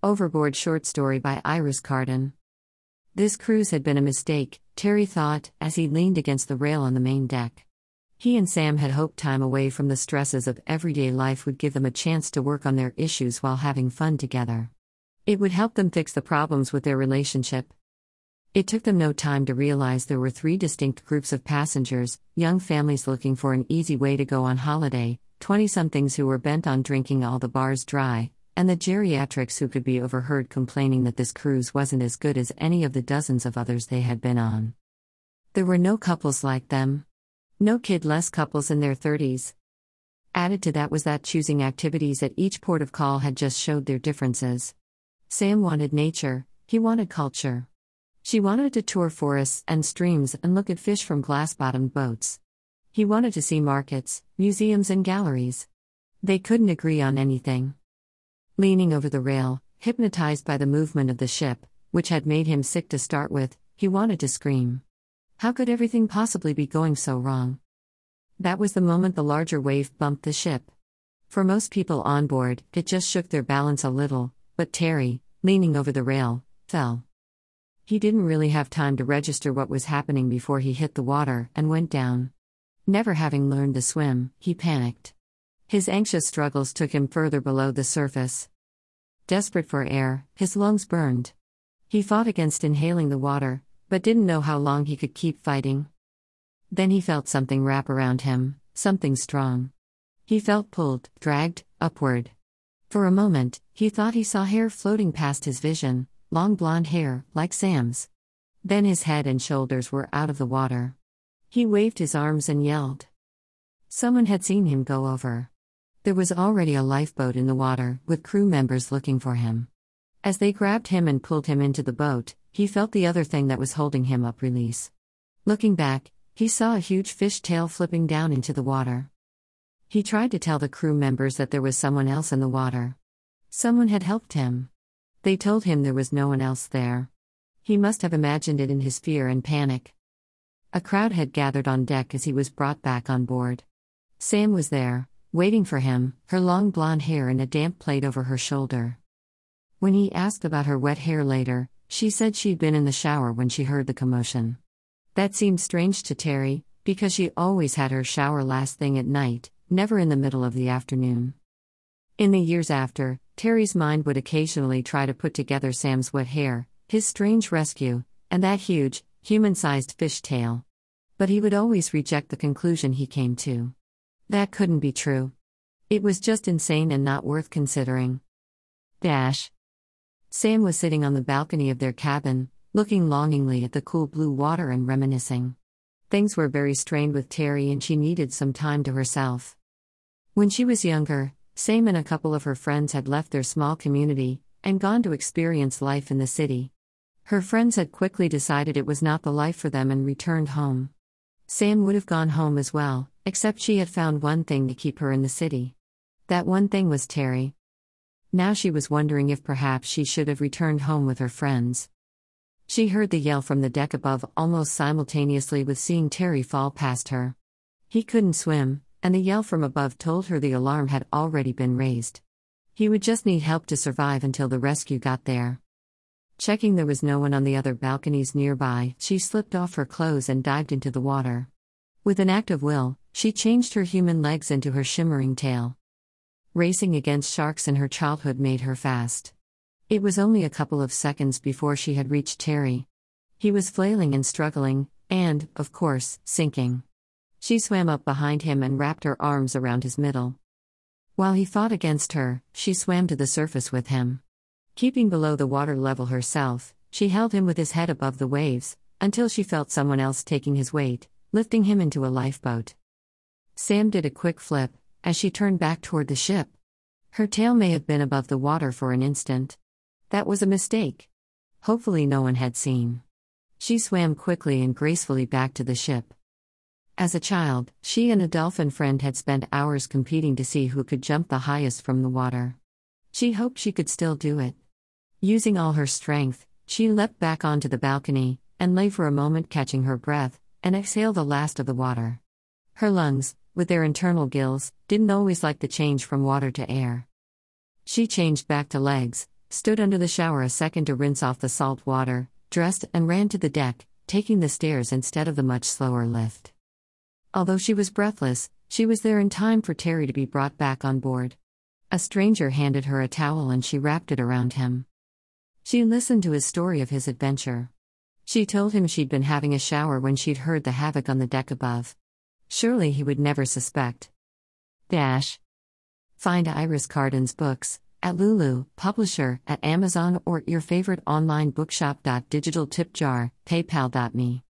Overboard short story by Iris Carden. This cruise had been a mistake, Terry thought, as he leaned against the rail on the main deck. He and Sam had hoped time away from the stresses of everyday life would give them a chance to work on their issues while having fun together. It would help them fix the problems with their relationship. It took them no time to realize there were three distinct groups of passengers young families looking for an easy way to go on holiday, 20 somethings who were bent on drinking all the bars dry, and the geriatrics who could be overheard complaining that this cruise wasn't as good as any of the dozens of others they had been on. There were no couples like them. No kid less couples in their 30s. Added to that was that choosing activities at each port of call had just showed their differences. Sam wanted nature, he wanted culture. She wanted to tour forests and streams and look at fish from glass bottomed boats. He wanted to see markets, museums, and galleries. They couldn't agree on anything. Leaning over the rail, hypnotized by the movement of the ship, which had made him sick to start with, he wanted to scream. How could everything possibly be going so wrong? That was the moment the larger wave bumped the ship. For most people on board, it just shook their balance a little, but Terry, leaning over the rail, fell. He didn't really have time to register what was happening before he hit the water and went down. Never having learned to swim, he panicked. His anxious struggles took him further below the surface. Desperate for air, his lungs burned. He fought against inhaling the water, but didn't know how long he could keep fighting. Then he felt something wrap around him, something strong. He felt pulled, dragged, upward. For a moment, he thought he saw hair floating past his vision, long blonde hair, like Sam's. Then his head and shoulders were out of the water. He waved his arms and yelled. Someone had seen him go over. There was already a lifeboat in the water, with crew members looking for him. As they grabbed him and pulled him into the boat, he felt the other thing that was holding him up release. Looking back, he saw a huge fish tail flipping down into the water. He tried to tell the crew members that there was someone else in the water. Someone had helped him. They told him there was no one else there. He must have imagined it in his fear and panic. A crowd had gathered on deck as he was brought back on board. Sam was there, waiting for him, her long blonde hair in a damp plait over her shoulder. When he asked about her wet hair later, she said she'd been in the shower when she heard the commotion. That seemed strange to Terry, because she always had her shower last thing at night, never in the middle of the afternoon. In the years after, Terry's mind would occasionally try to put together Sam's wet hair, his strange rescue, and that huge, human sized fish tail. But he would always reject the conclusion he came to. That couldn't be true. It was just insane and not worth considering. Dash. Sam was sitting on the balcony of their cabin, looking longingly at the cool blue water and reminiscing. Things were very strained with Terry and she needed some time to herself. When she was younger, Sam and a couple of her friends had left their small community and gone to experience life in the city. Her friends had quickly decided it was not the life for them and returned home. Sam would have gone home as well, except she had found one thing to keep her in the city. That one thing was Terry. Now she was wondering if perhaps she should have returned home with her friends. She heard the yell from the deck above almost simultaneously with seeing Terry fall past her. He couldn't swim, and the yell from above told her the alarm had already been raised. He would just need help to survive until the rescue got there. Checking there was no one on the other balconies nearby, she slipped off her clothes and dived into the water. With an act of will, she changed her human legs into her shimmering tail. Racing against sharks in her childhood made her fast. It was only a couple of seconds before she had reached Terry. He was flailing and struggling, and, of course, sinking. She swam up behind him and wrapped her arms around his middle. While he fought against her, she swam to the surface with him. Keeping below the water level herself, she held him with his head above the waves, until she felt someone else taking his weight, lifting him into a lifeboat. Sam did a quick flip, as she turned back toward the ship. Her tail may have been above the water for an instant. That was a mistake. Hopefully, no one had seen. She swam quickly and gracefully back to the ship. As a child, she and a dolphin friend had spent hours competing to see who could jump the highest from the water. She hoped she could still do it. Using all her strength, she leapt back onto the balcony and lay for a moment catching her breath and exhaled the last of the water. Her lungs, with their internal gills, didn't always like the change from water to air. She changed back to legs, stood under the shower a second to rinse off the salt water, dressed, and ran to the deck, taking the stairs instead of the much slower lift. Although she was breathless, she was there in time for Terry to be brought back on board. A stranger handed her a towel and she wrapped it around him. She listened to his story of his adventure. She told him she'd been having a shower when she'd heard the havoc on the deck above. Surely he would never suspect. Dash. Find Iris Carden's books at Lulu, publisher, at Amazon, or your favorite online bookshop. Digital tip jar, paypal.me.